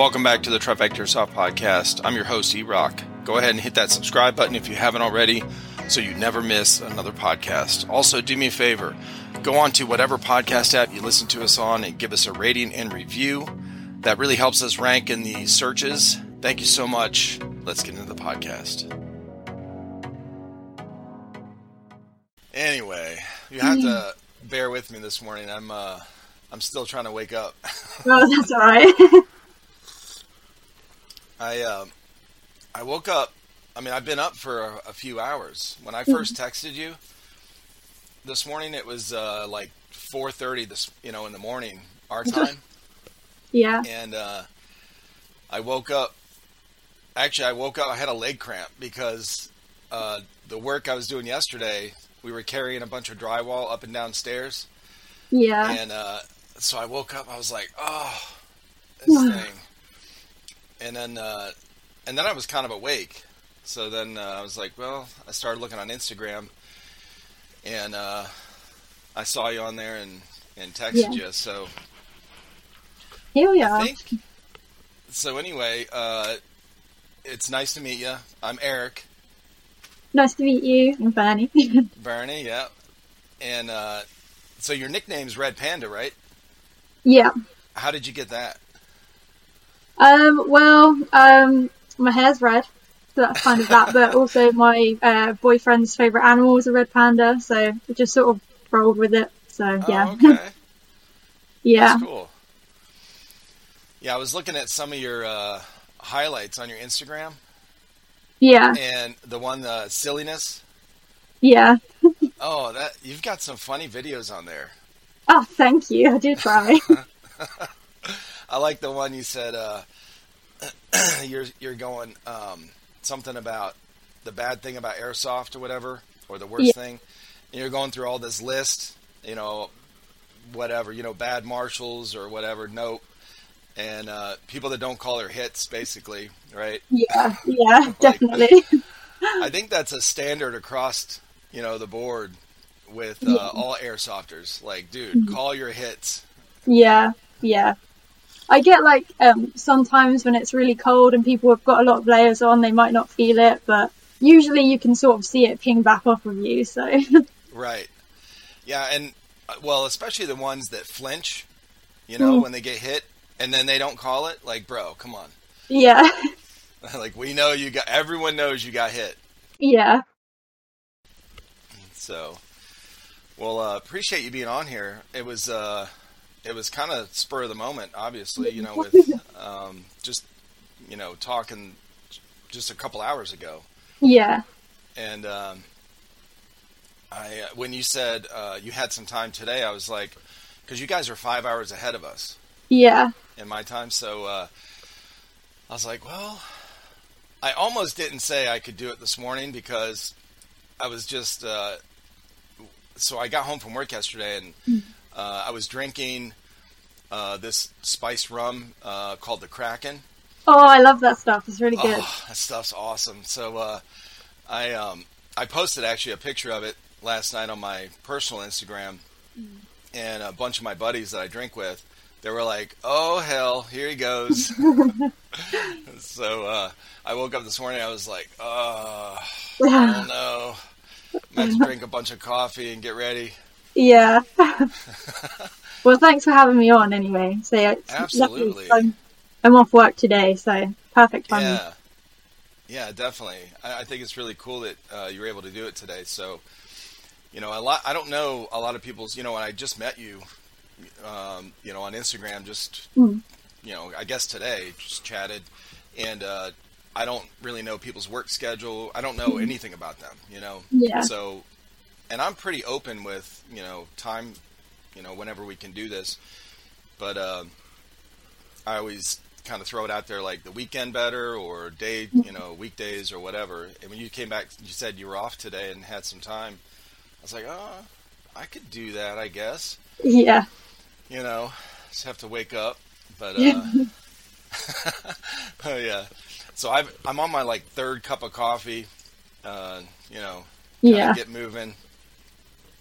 Welcome back to the Trifecta Soft Podcast. I'm your host, E Rock. Go ahead and hit that subscribe button if you haven't already so you never miss another podcast. Also, do me a favor go on to whatever podcast app you listen to us on and give us a rating and review. That really helps us rank in the searches. Thank you so much. Let's get into the podcast. Anyway, you have to bear with me this morning. I'm uh, I'm still trying to wake up. Oh, that's all right. I um, I woke up. I mean, I've been up for a, a few hours. When I first texted you this morning, it was uh, like 4:30 this, you know, in the morning our time, yeah. and uh, I woke up. Actually, I woke up. I had a leg cramp because uh, the work I was doing yesterday, we were carrying a bunch of drywall up and down stairs, Yeah. and uh, so I woke up. I was like, "Oh, this thing," and then uh, and then I was kind of awake. So then uh, I was like, "Well," I started looking on Instagram, and uh, I saw you on there and and texted Yeah. you. So Here we are. think. So anyway, uh, it's nice to meet you. I'm Eric Nice to meet you. I'm Bernie. Bernie. Yeah, and uh, so your nickname's Red Panda, right? yeah. How did you get that? Um, well, um, my hair's red, so that's kind of that. But also, my uh, boyfriend's favorite animal is a red panda, so we just sort of rolled with it. So yeah, Oh, okay. yeah, That's cool. Yeah, I was looking at some of your uh, highlights on your Instagram, yeah, and the one uh, silliness. yeah. Oh, that you've got some funny videos on there. Oh, thank you. I do try. I like the one you said uh, you're you're going um, something about the bad thing about airsoft or whatever, or the worst Yeah. thing. And you're going through all this list, you know, whatever, you know, bad marshals or whatever. Nope. And uh, people that don't call their hits, basically, right? yeah, yeah, definitely. I think that's a standard across, you know, the board with uh, Yeah. all airsofters. Like, dude, Mhm. call your hits. Yeah, yeah. I get like um sometimes when it's really cold and people have got a lot of layers on, they might not feel it, but usually you can sort of see it ping back off of you. So Right. Yeah, and uh, well, especially the ones that flinch, you know, Mm. when they get hit and then they don't call it. Like, bro, come on. yeah, like, we know you got. Everyone knows you got hit. yeah, So, well, uh, appreciate you being on here. It was, uh, it was kind of spur of the moment, obviously. You know, with um, just, you know, talking just a couple hours ago. yeah, And um, I, when you said uh, you had some time today, I was like, because you guys are five hours ahead of us yeah, in my time, so uh, I was like, well, I almost didn't say I could do it this morning because I was just. Uh, so I got home from work yesterday and uh, I was drinking uh, this spiced rum uh, called the Kraken. Oh, I love that stuff. It's really good. Oh, that stuff's awesome. So uh, I um, I posted actually a picture of it last night on my personal Instagram, and a bunch of my buddies that I drink with, they were like, "Oh hell, here he goes." so uh, I woke up this morning. I was like, "Oh, I don't know." I had to drink a bunch of coffee and get ready. Yeah. well, thanks for having me on anyway. So yeah. Absolutely. I'm, I'm off work today, so perfect timing. Yeah, yeah, definitely. I, I think it's really cool that uh, you were able to do it today. So, you know, a lot. I don't know a lot of people's. You know, when I just met you, um, you know, on Instagram, just Mm. you know, I guess today, just chatted, and uh, I don't really know people's work schedule. I don't know anything about them. You know, Yeah. so, and I'm pretty open with you know time, you know, whenever we can do this, but uh, I always kind of throw it out there like the weekend better or day, you know, weekdays or whatever. And when you came back, you said you were off today and had some time. I was like, oh, I could do that, I guess. Yeah. You know, just have to wake up. But uh, oh yeah. So I've, I'm on my like third cup of coffee. Uh, you know, Yeah. get moving.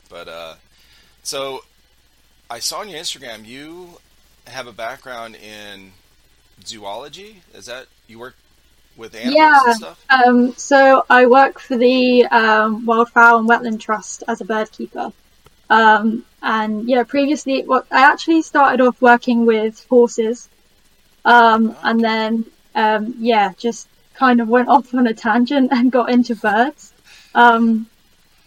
But uh, so I saw on your Instagram you have a background in zoology. Is that you work with animals Yeah. and stuff? Um, so I work for the um, Wildfowl and Wetland Trust as a bird keeper. Um, and yeah, previously, well, I actually started off working with horses. Um, and then, um, yeah, just kind of went off on a tangent and got into birds. Um,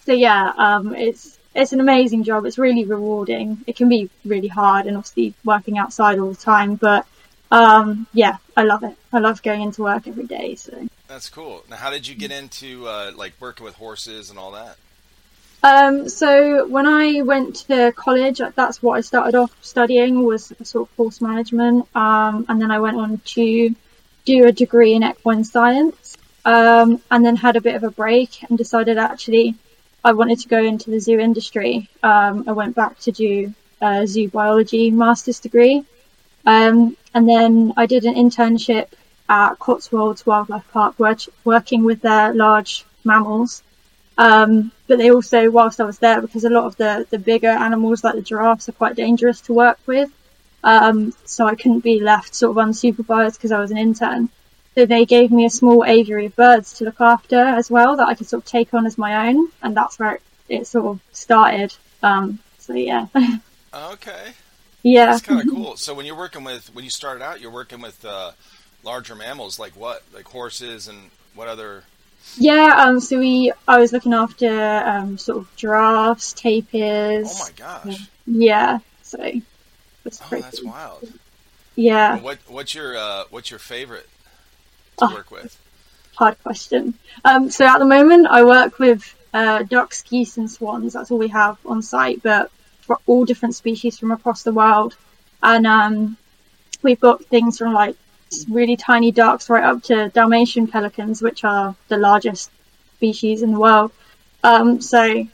so yeah, um, it's, it's an amazing job. It's really rewarding. It can be really hard and obviously working outside all the time, but, um, yeah, I love it. I love going into work every day. So. That's cool. Now, how did you get into uh, like working with horses and all that? Um, so when I went to college, that's what I started off studying was sort of horse management. Um, and then I went on to do a degree in equine science. Um, and then had a bit of a break and decided actually I wanted to go into the zoo industry. Um, I went back to do a zoo biology master's degree. Um, and then I did an internship at Cotswolds Wildlife Park, work, working with their large mammals. Um, but they also, whilst I was there, because a lot of the, the bigger animals like the giraffes are quite dangerous to work with, um, so I couldn't be left sort of unsupervised because I was an intern. So they gave me a small aviary of birds to look after as well that I could sort of take on as my own, and that's where it, it sort of started. Um, so yeah, Okay, yeah. that's kind of cool. So when you're working with when you started out, you're working with uh, larger mammals like what, like horses and what other? Yeah, um, so we, I was looking after, um, sort of giraffes, tapirs. Oh my gosh! Yeah, so it's Oh, that's wild. yeah, Well, what what's your uh, what's your favorite to Oh. work with? hard question. Um, so at the moment I work with, uh, ducks, geese and swans. That's all we have on site, but for all different species from across the world. And, um, we've got things from like really tiny ducks right up to Dalmatian pelicans, which are the largest species in the world. Um, so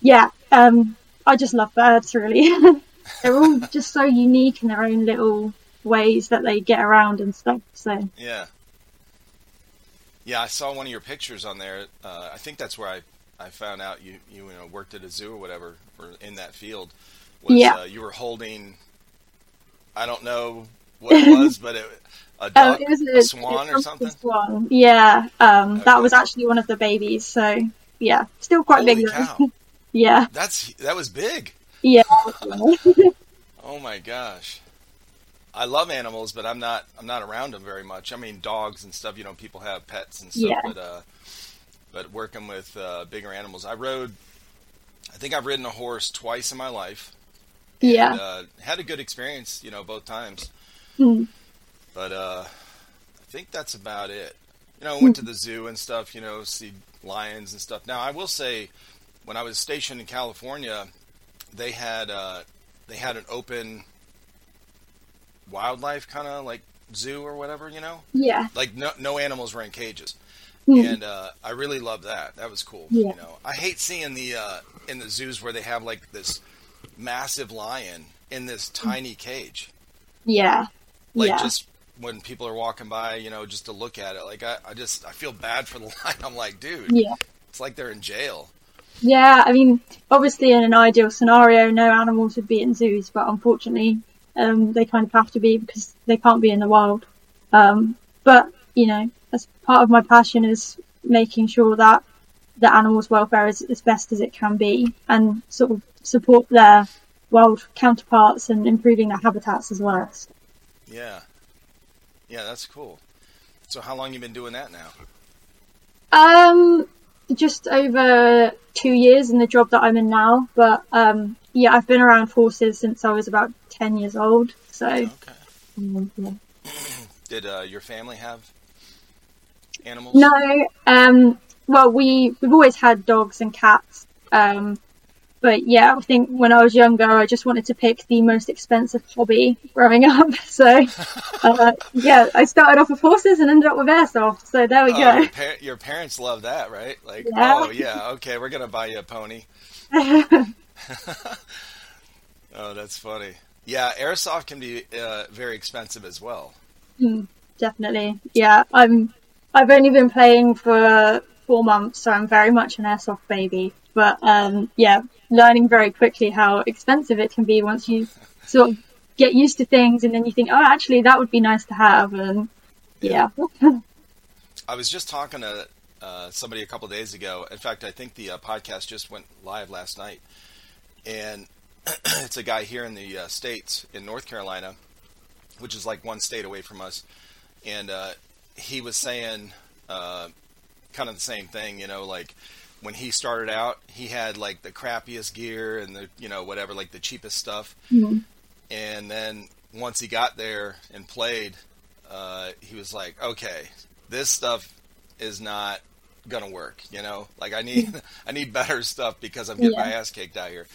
yeah, um, I just love birds really. They're all just so unique in their own little ways that they get around and stuff. So Yeah. Yeah, I saw one of your pictures on there. Uh, I think that's where I, I found out you, you you know worked at a zoo or whatever or in that field. Was, Yeah. Uh, you were holding. I don't know what it was, but it, a Um, duck, it was a, a, swan a or something. Swan. Yeah, um, that was actually one of the babies. So yeah, still quite Holy big. yeah, That's that was big. yeah, Oh my gosh. I love animals, but I'm not I'm not around them very much. I mean, dogs and stuff. You know, people have pets and stuff, Yeah. but uh, but working with uh, bigger animals, I rode. I think I've ridden a horse twice in my life. yeah. And, uh, had a good experience, you know, both times. Mm. But uh, I think that's about it. You know, I went to the zoo and stuff. You know, see lions and stuff. Now, I will say, when I was stationed in California, they had uh, they had an open wildlife kind of like zoo or whatever. You know, yeah, like no no animals were in cages, Mm. and uh, I really loved that. That was cool. Yeah. You know, I hate seeing the uh, in the zoos where they have like this massive lion in this tiny cage yeah, like yeah. just when people are walking by, you know, just to look at it. Like I, I just I feel bad for the lion. I'm like, dude, yeah. it's like they're in jail. Yeah, I mean, obviously, in an ideal scenario, no animals would be in zoos, but unfortunately, um, they kind of have to be because they can't be in the wild. Um, but you know, as part of my passion is making sure that the animals' welfare is as best as it can be, and sort of support their wild counterparts and improving their habitats as well. Yeah, yeah, that's cool. So how long you been doing that now? Um, just over two years in the job that I'm in now, but um, yeah, I've been around horses since I was about ten years old. So Okay. um, yeah. Did uh, your family have animals? no, um, well, we we've always had dogs and cats. Um, but yeah, I think when I was younger, I just wanted to pick the most expensive hobby growing up. So uh, yeah, I started off with horses and ended up with airsoft. So there we Oh, go. your, par- your parents love that, right? Like, Yeah. oh yeah, okay, we're gonna buy you a pony. Oh, that's funny. Yeah, airsoft can be uh, very expensive as well. Definitely. Yeah, I'm. I've only been playing for four months, so I'm very much an airsoft baby. But um, yeah, learning very quickly how expensive it can be once you sort of get used to things, and then you think, oh, actually, that would be nice to have, and yeah. I was just talking to uh, somebody a couple days ago. In fact, I think the uh, podcast just went live last night, and it's a guy here in the uh, states in North Carolina, which is like one state away from us, and uh, he was saying uh, kind of the same thing. You know, like when he started out, he had like the crappiest gear and the you know whatever, like the cheapest stuff, mm-hmm. and then once he got there and played, uh, he was like, okay, this stuff is not gonna work. You know, like I need I need better stuff because I'm getting yeah. my ass kicked out here.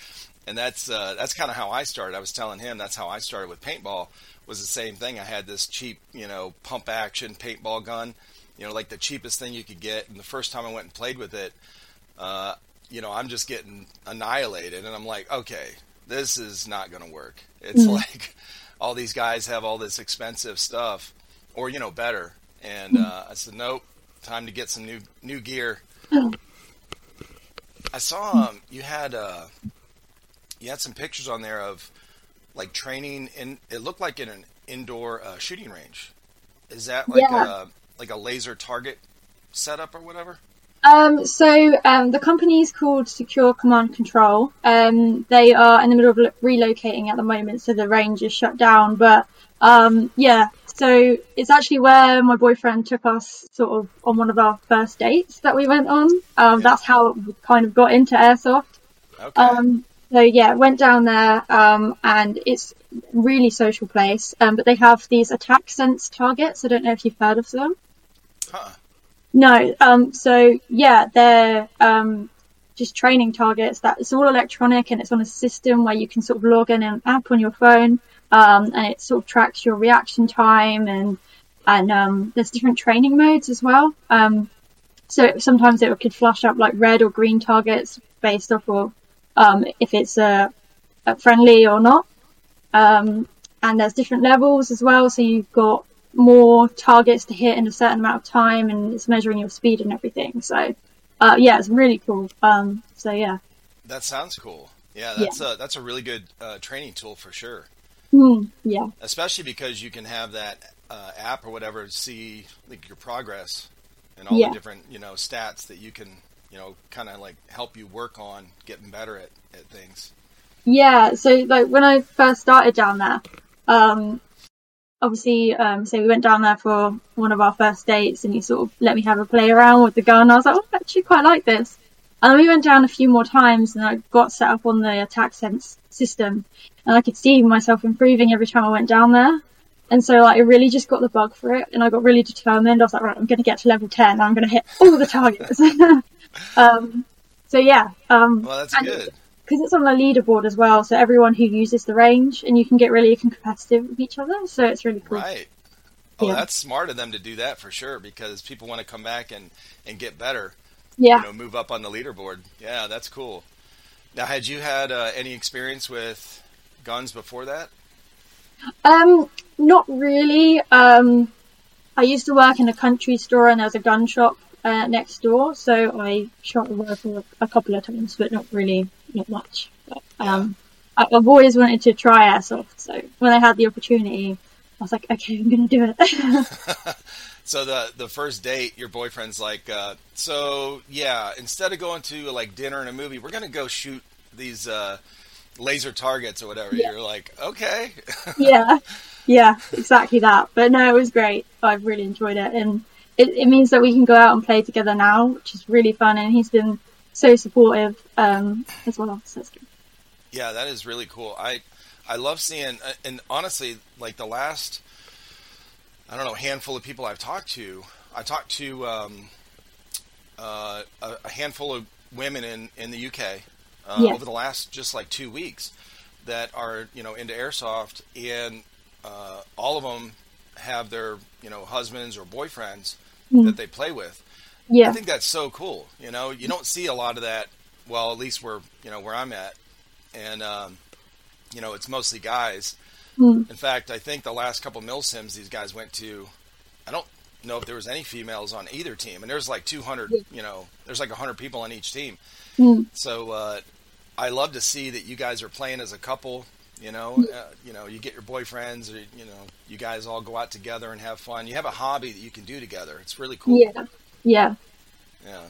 And that's uh, that's kind of how I started. I was telling him that's how I started with paintball. Was the same thing. I had this cheap, you know, pump action paintball gun, you know, like the cheapest thing you could get. And the first time I went and played with it, uh, you know, I'm just getting annihilated, and I'm like, okay, this is not going to work. It's mm-hmm. like all these guys have all this expensive stuff, or you know, better. And mm-hmm. uh, I said, nope, time to get some new new gear. I saw um, you had uh, you had some pictures on there of like training in. It looked like in an indoor uh, shooting range. Is that like yeah. a like a laser target setup or whatever? Um, so um, the company is called Secure Command Control. Um, they are in the middle of relocating at the moment, so the range is shut down. But um, yeah, so it's actually where my boyfriend took us sort of on one of our first dates that we went on. Um, yeah. That's how we kind of got into airsoft. Okay. Um, so yeah, went down there, um, and it's really social place. Um, but they have these attack sense targets. I don't know if you've heard of them. Huh. No. Um. So yeah, they're um just training targets. That it's all electronic and it's on a system where you can sort of log in an app on your phone um, and it sort of tracks your reaction time and and um, there's different training modes as well. Um, so sometimes it could flash up like red or green targets based off of um, if it's uh, friendly or not. Um, and there's different levels as well. So you've got more targets to hit in a certain amount of time, and it's measuring your speed and everything. So uh, yeah, it's really cool. Um, so yeah. That sounds cool. Yeah, that's yeah. a that's a really good uh, training tool for sure. Mm, yeah. Especially because you can have that uh, app or whatever see like your progress and all yeah. the different you know stats that you can you know kind of like help you work on getting better at, at things. Yeah. So like when I first started down there, um, obviously, um, so we went down there for one of our first dates, and he sort of let me have a play around with the gun. And I was like, oh, I actually quite like this. And we went down a few more times, and I got set up on the attack sense system, and I could see myself improving every time I went down there. And so like, I really just got the bug for it, and I got really determined. I was like, right, I'm going to get to level ten. and I'm going to hit all the targets. um, so yeah. Um, well, that's good. Because it's on the leaderboard as well, so everyone who uses the range, and you can get really competitive with each other. So it's really cool. Right. Oh, yeah. that's smart of them to do that for sure, because people want to come back and and get better. Yeah. You know, move up on the leaderboard. Yeah, that's cool. Now, had you had uh, any experience with guns before that? Um, not really. Um, I used to work in a country store and there was a gun shop uh, next door, so I shot a rifle a couple of times, but not really, not much. But, um, yeah. I, have always wanted to try airsoft, so when I had the opportunity, I was like, okay, I'm going to do it. so the the first date, your boyfriend's like, uh, so yeah, instead of going to like dinner and a movie, we're going to go shoot these. Uh, laser targets or whatever. Yeah. You're like, okay. yeah, yeah, exactly that. But no, it was great. I've really enjoyed it, and it, it means that we can go out and play together now, which is really fun. And he's been so supportive um, as well. So good. Yeah, that is really cool. I I love seeing, uh, and honestly, like the last, I don't know, handful of people I've talked to. I talked to um, uh, a, a handful of women in in the UK uh, yes. over the last just like two weeks that are you know into airsoft, and uh, all of them have their you know husbands or boyfriends mm. that they play with. Yeah, I think that's so cool. You know, you don't see a lot of that. Well, at least where you know where I'm at, and um, you know it's mostly guys. Mm. In fact, I think the last couple mil sims these guys went to, I don't know if there was any females on either team, and there's like 200. You know, there's like 100 people on each team. Mm. So uh, I love to see that you guys are playing as a couple. You know, uh, you know, you get your boyfriends, or you know, you guys all go out together and have fun. You have a hobby that you can do together. It's really cool. Yeah, yeah, yeah.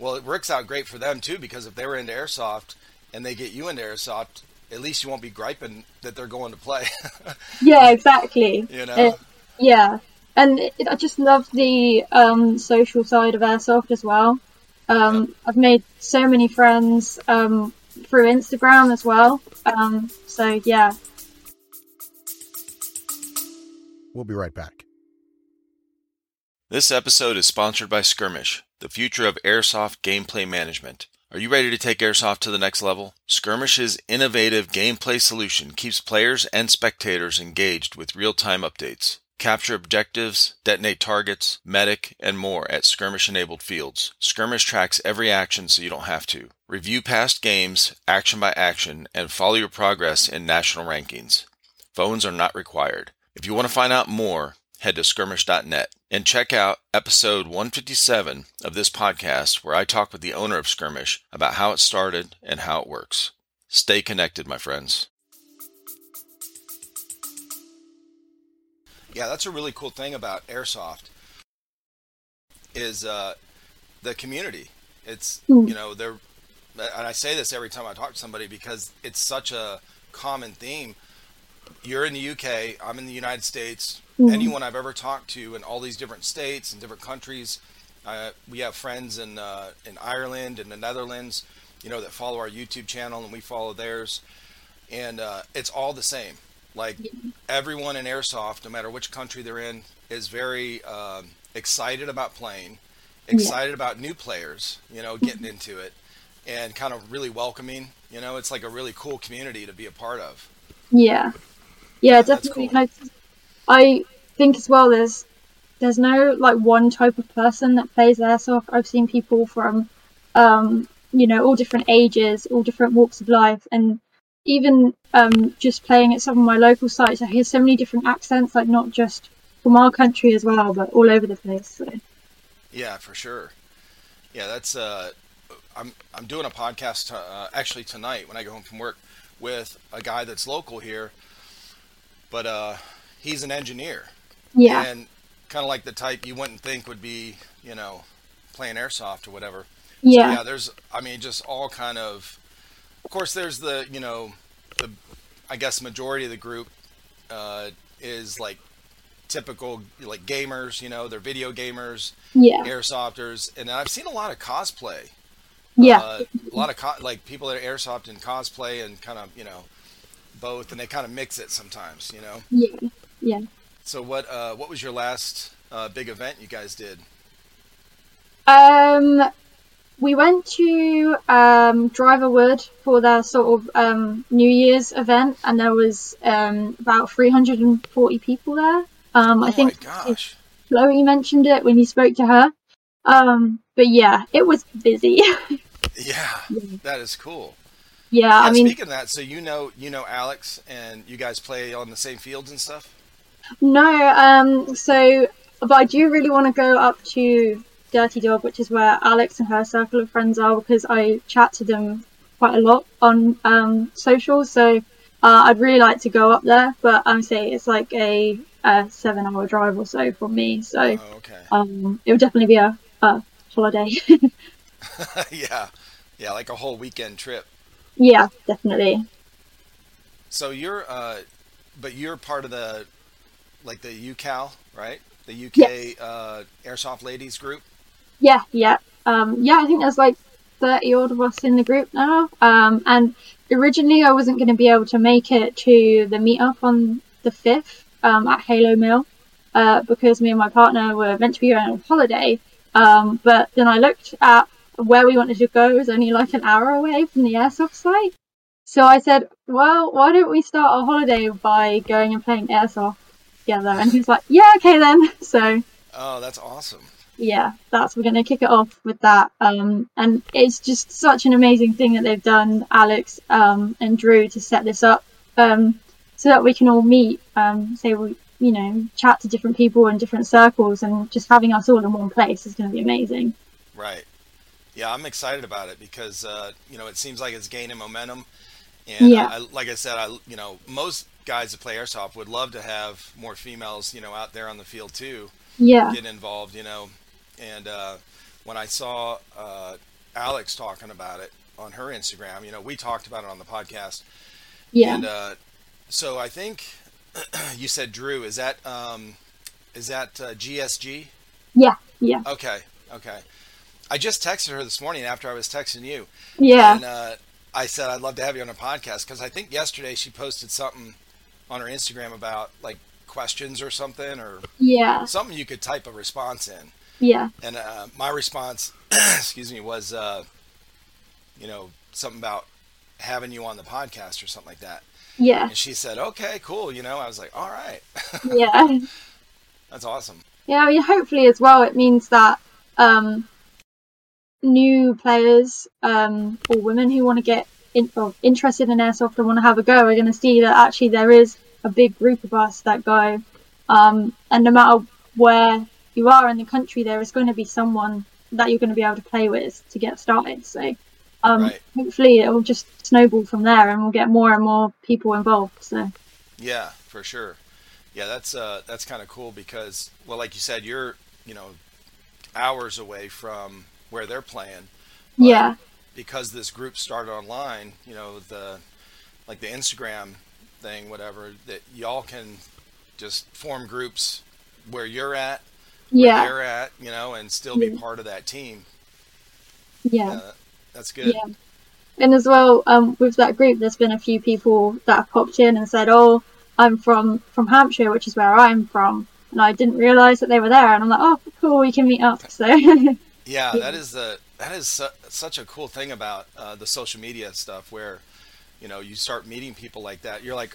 Well, it works out great for them too because if they were into airsoft and they get you into airsoft, at least you won't be griping that they're going to play. yeah, exactly. You know. It, yeah, and it, I just love the um, social side of airsoft as well. Um, yep. I've made so many friends um, through Instagram as well. Um, so yeah. We'll be right back. This episode is sponsored by Skirmish, the future of airsoft gameplay management. Are you ready to take airsoft to the next level? Skirmish's innovative gameplay solution keeps players and spectators engaged with real-time updates. Capture objectives, detonate targets, medic, and more at skirmish enabled fields. Skirmish tracks every action so you don't have to. Review past games, action by action, and follow your progress in national rankings. Phones are not required. If you want to find out more, head to skirmish.net and check out episode 157 of this podcast where I talk with the owner of Skirmish about how it started and how it works. Stay connected, my friends. Yeah, that's a really cool thing about airsoft is uh, the community. It's mm. you know they're and I say this every time I talk to somebody because it's such a common theme. You're in the UK, I'm in the United States. Mm. Anyone I've ever talked to in all these different states and different countries, uh, we have friends in uh, in Ireland and the Netherlands, you know, that follow our YouTube channel and we follow theirs, and uh, it's all the same. Like everyone in airsoft, no matter which country they're in, is very um, excited about playing, excited yeah. about new players, you know, getting into it, and kind of really welcoming. You know, it's like a really cool community to be a part of. Yeah, yeah, definitely. Cool. I think as well. There's there's no like one type of person that plays airsoft. I've seen people from, um, you know, all different ages, all different walks of life, and even um, just playing at some of my local sites, I hear so many different accents, like not just from our country as well, but all over the place. So. Yeah, for sure. Yeah, that's. Uh, I'm I'm doing a podcast uh, actually tonight when I go home from work with a guy that's local here, but uh, he's an engineer. Yeah. And kind of like the type you wouldn't think would be, you know, playing airsoft or whatever. Yeah. So, yeah. There's, I mean, just all kind of of course, there's the you know the I guess majority of the group uh, is like typical like gamers. You know, they're video gamers, yeah, airsofters, and I've seen a lot of cosplay. Yeah, uh, a lot of co- like people that are airsoft and cosplay and kind of you know both, and they kind of mix it sometimes. You know. Yeah. Yeah. So what uh, what was your last uh, big event you guys did? Um, we went to um, Driverwood for their sort of um, New Year's event, and there was um, about 340 people there. Um, oh I think gosh. Chloe mentioned it when you spoke to her. Um, but yeah, it was busy. yeah, that is cool. Yeah, yeah, I mean, speaking of that, so you know, you know Alex, and you guys play on the same fields and stuff. No, um, so but I do really want to go up to Dirty Dog, which is where Alex and her circle of friends are, because I chat to them quite a lot on um, social. So uh, I'd really like to go up there, but I'm saying it's like a, a seven-hour drive or so from me. So oh, okay. um, it would definitely be a, a holiday. yeah, yeah, like a whole weekend trip. Yeah, definitely. So you're, uh, but you're part of the, like the UKAL, right? The UK uh, Airsoft Ladies group. Yeah, yeah. Um, yeah, I think there's like 30 odd of us in the group now. Um, and originally I wasn't going to be able to make it to the meetup on the 5th um, at Halo Mill uh, because me and my partner were meant to be going on holiday. Um, but then I looked at where we wanted to go. Was only like an hour away from the airsoft site. So I said, well, why don't we start our holiday by going and playing airsoft together? And he's like, yeah, okay then. So. Oh, that's awesome yeah, that's we're going to kick it off with that. Um, and it's just such an amazing thing that they've done, Alex um, and Drew, to set this up um, so that we can all meet, um, say we, you know, chat to different people in different circles, and just having us all in one place is going to be amazing. Right. Yeah, I'm excited about it because uh, you know it seems like it's gaining momentum, And Yeah. I, like I said, I you know most guys that play airsoft would love to have more females, you know, out there on the field too, Yeah. getting involved, you know. And uh, when I saw uh, Alex talking about it on her Instagram, you know, we talked about it on the podcast. Yeah. And uh, so I think you said Drew. Is that um, is that uh, GSG? Yeah. Yeah. Okay, okay. I just texted her this morning after I was texting you, Yeah. and uh, I said I'd love to have you on a podcast because I think yesterday she posted something on her Instagram about like questions or something or Yeah. something you could type a response in, Yeah. and uh, my response, excuse me, was uh, you know something about having you on the podcast or something like that. Yeah. And she said, "Okay, cool." You know, I was like, "All right, Yeah. that's awesome." Yeah, I mean, hopefully as well, it means that um, new players um, or women who want to get in, interested in airsoft and want to have a go are going to see that actually there is a big group of us that go, um, and no matter where you are in the country, there is going to be someone that you're going to be able to play with to get started. So. Um, Right. Hopefully, it will just snowball from there, and we'll get more and more people involved. So, Yeah, for sure. Yeah, that's uh, that's kind of cool because, well, like you said, you're you know hours away from where they're playing. But yeah, Because this group started online, you know the like the Instagram thing, whatever, that y'all can just form groups where you're at, where yeah, they're at, you know, and still be Yeah. part of that team. yeah. Uh, that's good. Yeah. And as well, um, with that group, there's been a few people that have popped in and said, "Oh, I'm from from Hampshire, which is where I'm from," and I didn't realise that they were there. And I'm like, "Oh, cool, we can meet up." So, Yeah, that is the that is su- such a cool thing about uh, the social media stuff, where you know you start meeting people like that. You're like,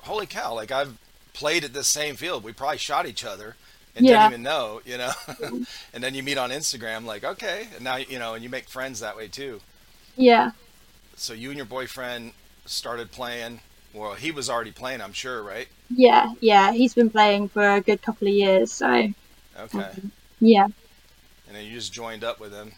holy cow! Like I've played at this same field. We probably shot each other and Yeah. didn't even know, you know. and then you meet on Instagram, like okay, and now you know, and you make friends that way too. yeah, So you and your boyfriend started playing. Well, he was already playing, I'm sure, right? yeah, yeah. He's been playing for a good couple of years, so Okay, yeah, and then you just joined up with them.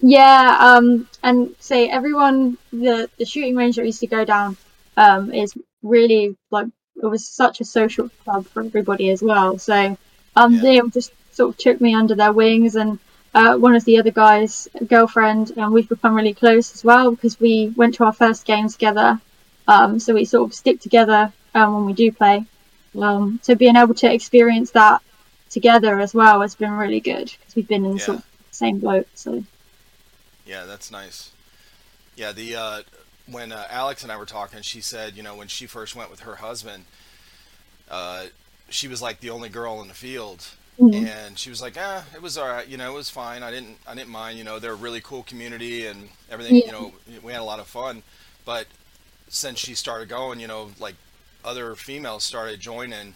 yeah. Um, and say everyone, the the shooting range that we used to go down, um, is really like it was such a social club for everybody as well. So, um, Yeah. they just sort of took me under their wings, and uh, one of the other guys' girlfriend, and we've become really close as well because we went to our first game together. Um, so we sort of stick together um, when we do play. Um, so being able to experience that together as well has been really good because we've been in Yeah. sort of the same boat. So Yeah, that's nice. Yeah, the uh, when uh, Alex and I were talking, she said, you know, when she first went with her husband, uh, she was like the only girl in the field, Mhm. and she was like, ah, it was all right, you know, it was fine. I didn't, I didn't mind. You know, they're a really cool community and everything. Yeah. You know, we had a lot of fun, but since she started going, you know, like other females started joining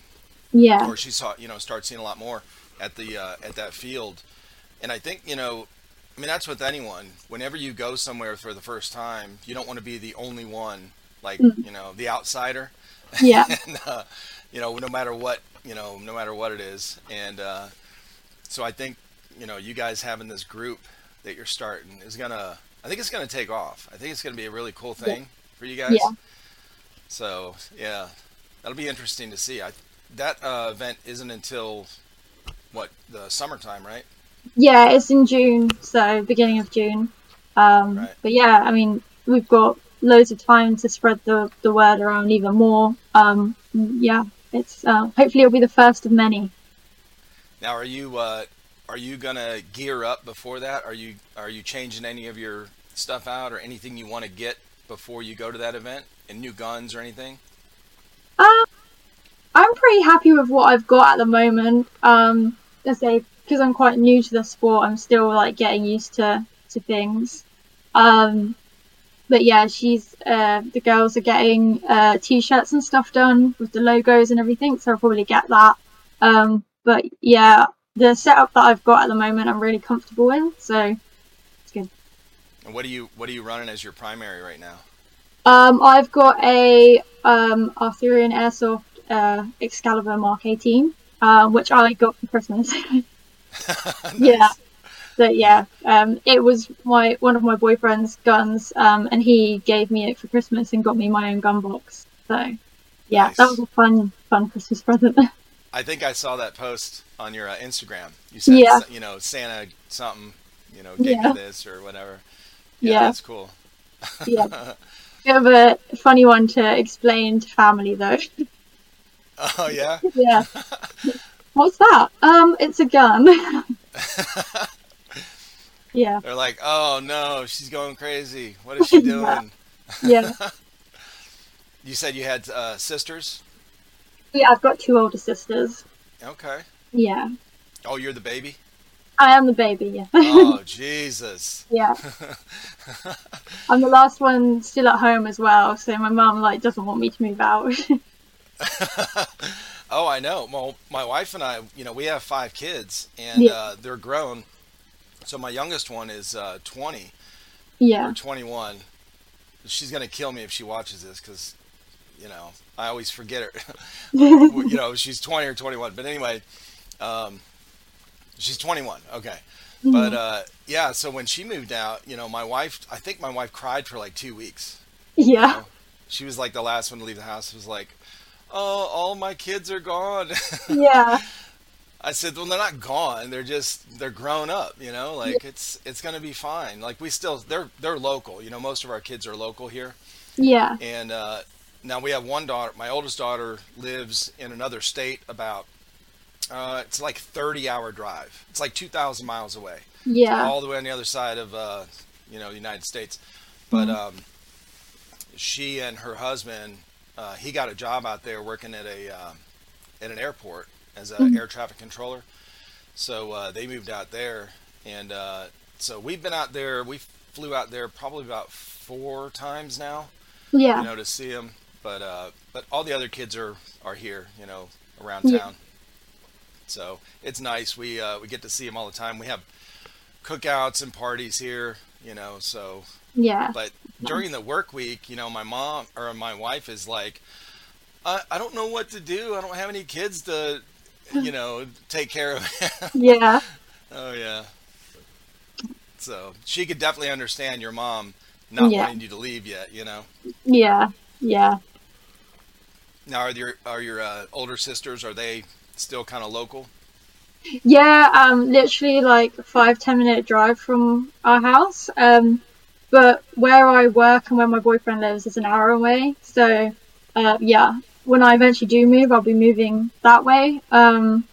yeah, or she saw you know start seeing a lot more at the uh, at that field. And i think you know i mean that's with anyone. Whenever you go somewhere for the first time you don't want to be the only one like Mm. you know the outsider. Yeah, and uh, you know no matter what you know no matter what it is. And uh, so i think you know you guys having this group that you're starting is gonna i think it's gonna take off. I think it's gonna be a really cool thing for you guys. Yeah. so yeah that'll be interesting to see. I that uh, event isn't until what the summertime right yeah. It's in June, so beginning of June. Um, Right. But yeah, I mean, we've got loads of time to spread the, the word around even more. Um, yeah, it's uh, hopefully it'll be the first of many. now are you uh, are you gonna gear up before that are you are you changing any of your stuff out or anything you want to get before you go to that event and new guns or anything Um, I'm pretty happy with what I've got at the moment. Um, I say because I'm quite new to the sport, I'm still like getting used to to things. Um, but yeah, she's uh, the girls are getting uh, t-shirts and stuff done with the logos and everything, so I'll probably get that. Um, but yeah, the setup that I've got at the moment, I'm really comfortable in. So it's good. And what are you what are you running as your primary right now? um, I've got a um, Arthurian Airsoft uh, Excalibur Mark 18, uh, which I got for Christmas. Nice. Yeah. But yeah, um, it was my one of my boyfriend's guns, um, and he gave me it for Christmas and got me my own gun box. So yeah, Nice. that was a fun, fun Christmas present. I think I saw that post on your uh, Instagram. You said, Yeah. you know, Santa something, you know, gave Yeah. you this or whatever. Yeah, Yeah. that's cool. yeah, bit of a funny one to explain to family though. Oh yeah. yeah. What's that? Um, it's a gun. yeah, They're like, oh no, she's going crazy. What is she doing? Yeah. yeah, You said you had uh, sisters. yeah. I've got two older sisters. Okay. Yeah, Oh, you're the baby. I am the baby. Yeah, Oh Jesus. yeah. I'm the last one still at home as well, so my mum like doesn't want me to move out. oh, I know. Well, my wife and I, you know, we have five kids, and Yeah. uh, they're grown. So my youngest one is uh, 20 yeah, or 21. She's gonna kill me if she watches this because, you know, I always forget her. you know, she's 20 or 21. But anyway, um, she's 21. Okay. But uh, yeah, so when she moved out, you know, my wife, I think my wife cried for like two weeks. you yeah, know? She was like the last one to leave the house. It was like, oh, all my kids are gone. yeah, I said, well, they're not gone. They're just they're grown up. You know, like it's it's gonna be fine. Like we still they're they're local. You know, most of our kids are local here, yeah, and uh, now we have one daughter. My oldest daughter lives in another state. About uh, it's like 30 hour drive. It's like 2,000 miles away yeah, all the way on the other side of uh, you know the United States. But um, she and her husband, uh, he got a job out there working at a uh, at an airport as an air traffic controller. So uh, they moved out there, and uh, so we've been out there. We flew out there probably about four times now, yeah, you know, to see him. But uh, but all the other kids are are here, you know, around Yeah. town. So it's nice. We uh, we get to see him all the time. We have cookouts and parties here, you know. So, yeah, but during the work week, you know, my mom or my wife is like, I, I don't know what to do. I don't have any kids to, you know, take care of. yeah, oh yeah. So she could definitely understand your mom not Yeah. wanting you to leave yet. You know. yeah, yeah. Now, are your are your uh, older sisters? Are they still kind of local? Yeah, um, literally like five ten minute drive from our house. Um, but where I work and where my boyfriend lives is an hour away. So, uh, yeah, when I eventually do move, I'll be moving that way. Um,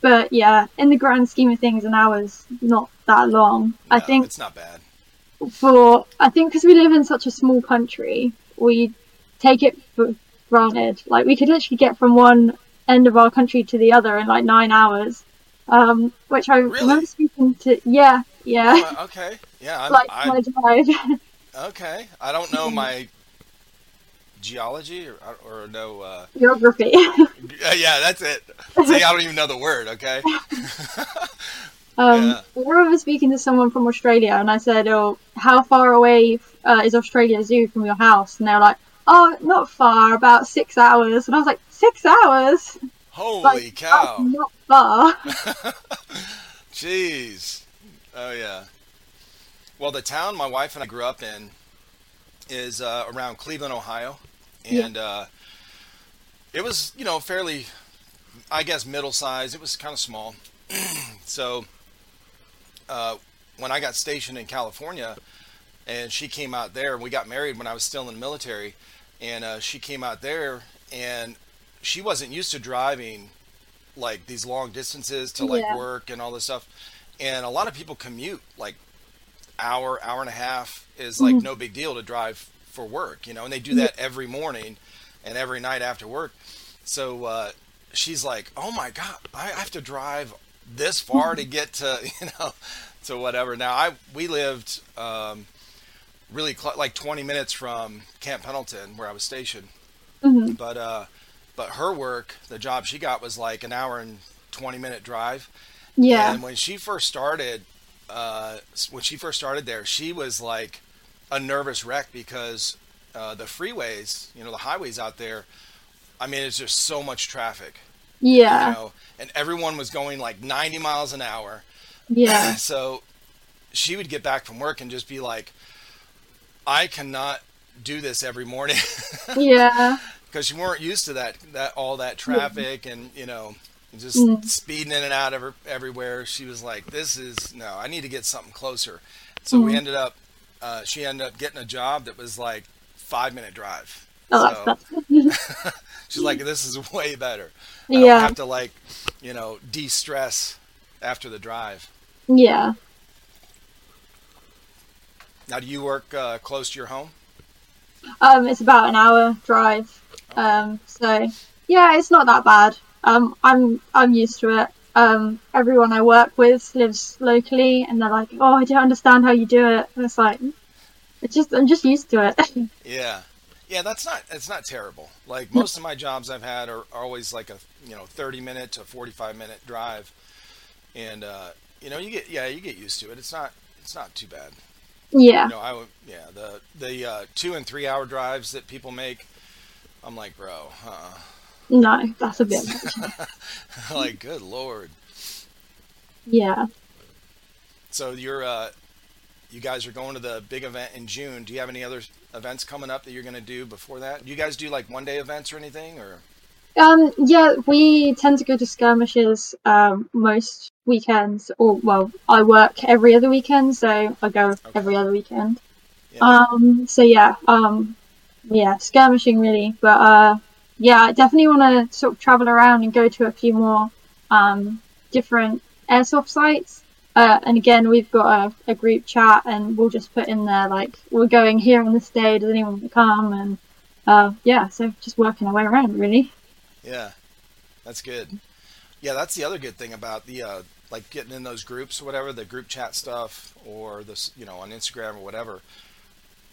but yeah, in the grand scheme of things, an hour's not that long. I think it's not bad. for I think because we live in such a small country, we take it for granted. Like we could literally get from one end of our country to the other in like nine hours. Um, which I Really? remember speaking to. Yeah, yeah, Uh, okay. Yeah. I'm, like I, my drive. okay. I don't know my geology or, or no. Uh, Geography. yeah, that's it. See, I don't even know the word. Okay. Um, Yeah. I remember speaking to someone from Australia, and I said, "Oh, how far away uh, is Australia Zoo from your house?" And they were like, "Oh, not far, about six hours." And I was like, six hours? Holy Like, cow! not far." Jeez. Oh yeah. Well, the town my wife and I grew up in is uh, around Cleveland, Ohio, Yeah. and uh, it was you know fairly, I guess, middle size. It was kind of small. so uh, when I got stationed in California, and she came out there, we got married when I was still in the military, and uh, she came out there, and she wasn't used to driving like these long distances to like Yeah. work and all this stuff. And a lot of people commute like hour, hour and a half is like no big deal to drive for work, you know, and they do that every morning and every night after work. So uh, she's like, "Oh my god, I have to drive this far to get to you know to whatever." Now I we lived um, really cl- like 20 minutes from Camp Pendleton where I was stationed, Mhm. but uh, but her work, the job she got was like an hour and 20 minute drive. Yeah, And when she first started, uh, when she first started there, she was like a nervous wreck because uh, the freeways, you know, the highways out there. I mean, it's just so much traffic, yeah, you know, and everyone was going like 90 miles an hour. yeah, So she would get back from work and just be like, I cannot do this every morning. yeah. Because you weren't used to that, that all that traffic and, you know, just Mm. speeding in and out every, everywhere. She was like, this is, no, I need to get something closer. So we Mhm. ended up, uh, she ended up getting a job that was like five minute drive. Oh, So- She's like, this is way better. I don't yeah. have to like, you know, de-stress after the drive. Yeah. Now, do you work uh, close to your home? Um, it's about an hour drive. Um, so yeah, it's not that bad. Um, I'm I'm used to it. Um, everyone I work with lives locally, and they're like, "Oh, I don't understand how you do it." And it's like, it's just I'm just used to it. Yeah, yeah, that's not it's not terrible. Like most of my jobs I've had are, are always like a you know thirty minute to forty five minute drive, and uh, you know you get yeah you get used to it. It's not it's not too bad. yeah. You know I would yeah the the uh, two and three hour drives that people make, I'm like bro, uh, No, that's a bit. much. like good lord. Yeah. So you're uh, you guys are going to the big event in June. Do you have any other events coming up that you're going to do before that? Do you guys do like one day events or anything or? Um, yeah, we tend to go to skirmishes um, most weekends, or well, I work every other weekend, so I go every other weekend. Yeah. Um, so yeah, um, yeah, skirmishing really, but uh, yeah, I definitely want to sort of travel around and go to a few more um, different airsoft sites. Uh, and again, we've got a, a group chat, and we'll just put in there like we're going here on this day. Does anyone want to come? And uh, yeah, so just working our way around really. Yeah, that's good. Yeah, that's the other good thing about the uh, like getting in those groups or whatever, the group chat stuff, or this you know on Instagram or whatever.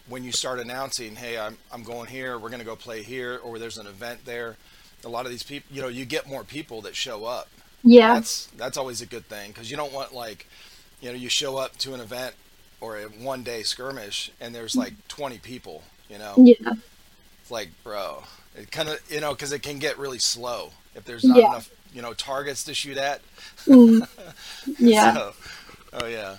When you start announcing, hey, I'm I'm going here, we're gonna go play here, or there's an event there. A lot of these people, you know, you get more people that show up. Yeah, That's that's always a good thing because you don't want like, you know, you show up to an event or a one day skirmish and there's like 20 people. You know, yeah, it's like, bro, it kind of, you know, because it can get really slow if there's not Yeah. enough, you know, targets to shoot at. mm, yeah. So, oh yeah,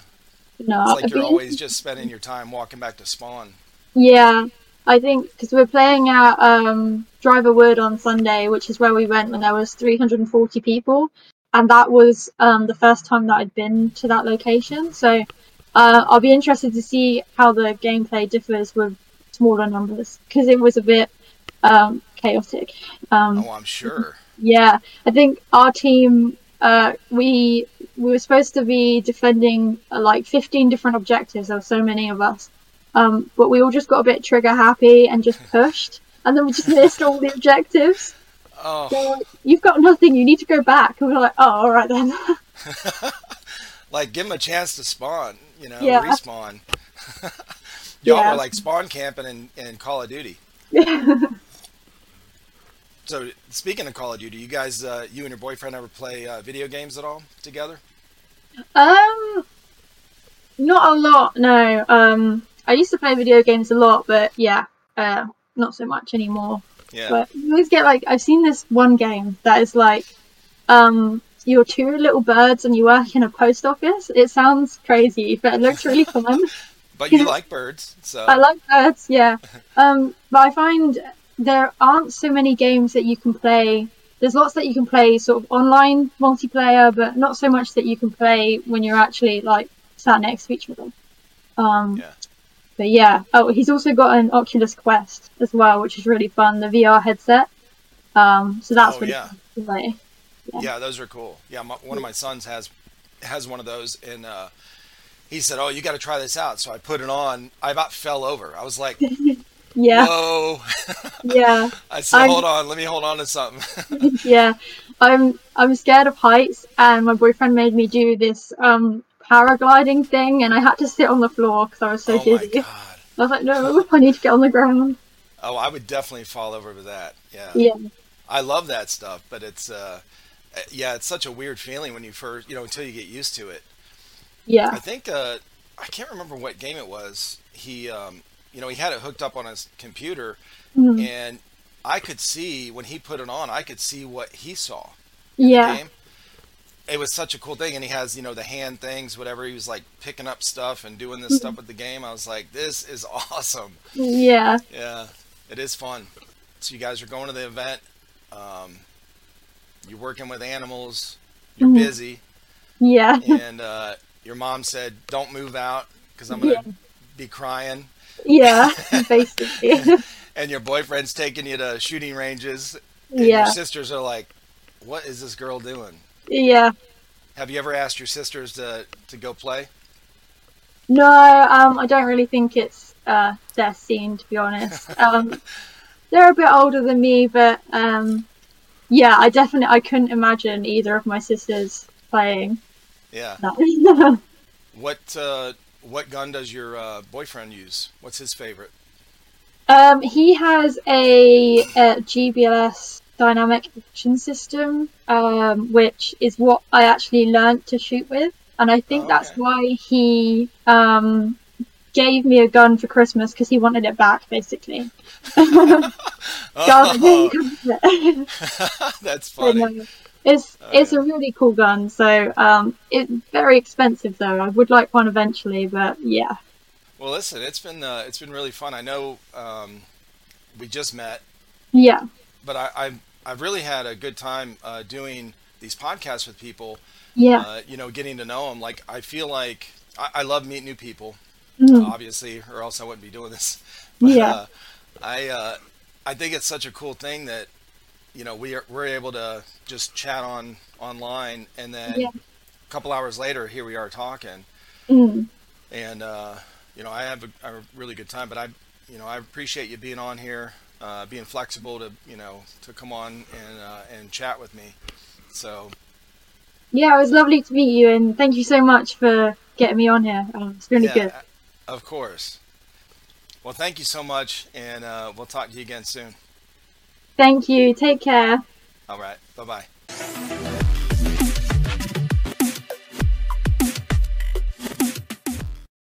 No, it's like you're always just spending your time walking back to spawn. Yeah, I think because we're playing at um, Driver Wood on Sunday, which is where we went when there was 340 people, and that was um, the first time that I'd been to that location. So uh, I'll be interested to see how the gameplay differs with smaller numbers because it was a bit um, chaotic. Um, Oh, I'm sure. yeah, I think our team uh, we we were supposed to be defending uh, like 15 different objectives. There were so many of us, um, but we all just got a bit trigger happy and just pushed, and then we just missed all the objectives. Oh, like, You've got nothing. You need to go back. And we we're like, oh, all right then. like give them a chance to spawn, you know, Yeah. respawn. Y'all Yeah. were like spawn camping in, in Call of Duty. So speaking of Call of Duty, you guys, uh, you and your boyfriend ever play uh, video games at all together? um, not a lot. No. Um, I used to play video games a lot, but yeah, uh, not so much anymore. Yeah. But you always get like I've seen this one game that is like um you're two little birds and you work in a post office. It sounds crazy, but it looks really fun. But you like birds, so I like birds, yeah. Um but I find there aren't so many games that you can play. There's lots that you can play sort of online multiplayer, but not so much that you can play when you're actually like sat next to each other. Um Yeah. but yeah, oh, he's also got an Oculus Quest as well, which is really fun. The VR headset. Um, so that's Oh, really yeah. fun to play. yeah, those are cool. Yeah, my, one of my sons has has one of those, and uh, he said, "Oh, you got to try this out." So I put it on. I about fell over. I was like, Yeah, "Whoa!" yeah, I said, I'm- "Hold on, let me hold on to something." yeah. I'm I'm scared of heights, and my boyfriend made me do this um paragliding thing, and I had to sit on the floor because I was so oh my dizzy. god! I was like, no, I need to get on the ground. Oh, I would definitely fall over with that. Yeah. Yeah, I love that stuff, but it's uh, yeah, it's such a weird feeling when you first, you know, until you get used to it. yeah, I think uh, I can't remember what game it was. He, um, you know, he had it hooked up on his computer, Mhm. and I could see when he put it on, I could see what he saw. yeah, it was such a cool thing, and he has you know the hand things, whatever. He was like picking up stuff and doing this stuff with the game. I was like, this is awesome. Yeah. Yeah, it is fun. So you guys are going to the event. Um, you're working with animals. You're Mhm. busy, Yeah. and uh, your mom said, "Don't move out because I'm gonna Yeah. be crying." Yeah. Basically. And your boyfriend's taking you to shooting ranges, and yeah. your sisters are like, "What is this girl doing?" Yeah. Have you ever asked your sisters to to go play? No, um, I don't really think it's uh, their scene, to be honest. Um, they're a bit older than me, but um, yeah, I definitely I couldn't imagine either of my sisters playing Yeah. What uh, what gun does your uh, boyfriend use? What's his favorite? um, he has a, a GBLS dynamic action system, um, which is what I actually learnt to shoot with, and I think Oh, that's why he um, gave me a gun for Christmas because he wanted it back, basically. Oh, that's funny. It's Oh, it's yeah. a really cool gun. So um, it's very expensive though. I would like one eventually, but yeah, Well, listen, it's been uh, it's been really fun. I know um, we just met, yeah, but I, I've I've really had a good time uh, doing these podcasts with people. yeah, Uh, you know, getting to know them. Like I feel like I, I love meeting new people, Mhm. obviously, or else I wouldn't be doing this. But, Yeah. Uh, I uh, I think it's such a cool thing that you know we are we're able to just chat on online, and then Yeah. a couple hours later, here we are talking. Mm. and uh, you know I have a, a really good time. But I, you know, I appreciate you being on here, uh, being flexible to you know to come on and uh, and chat with me. So yeah. It was lovely to meet you, and thank you so much for getting me on here. Um, it's really good. of course. Well, thank you so much, and uh, we'll talk to you again soon. Thank you. Take care. All right, bye bye.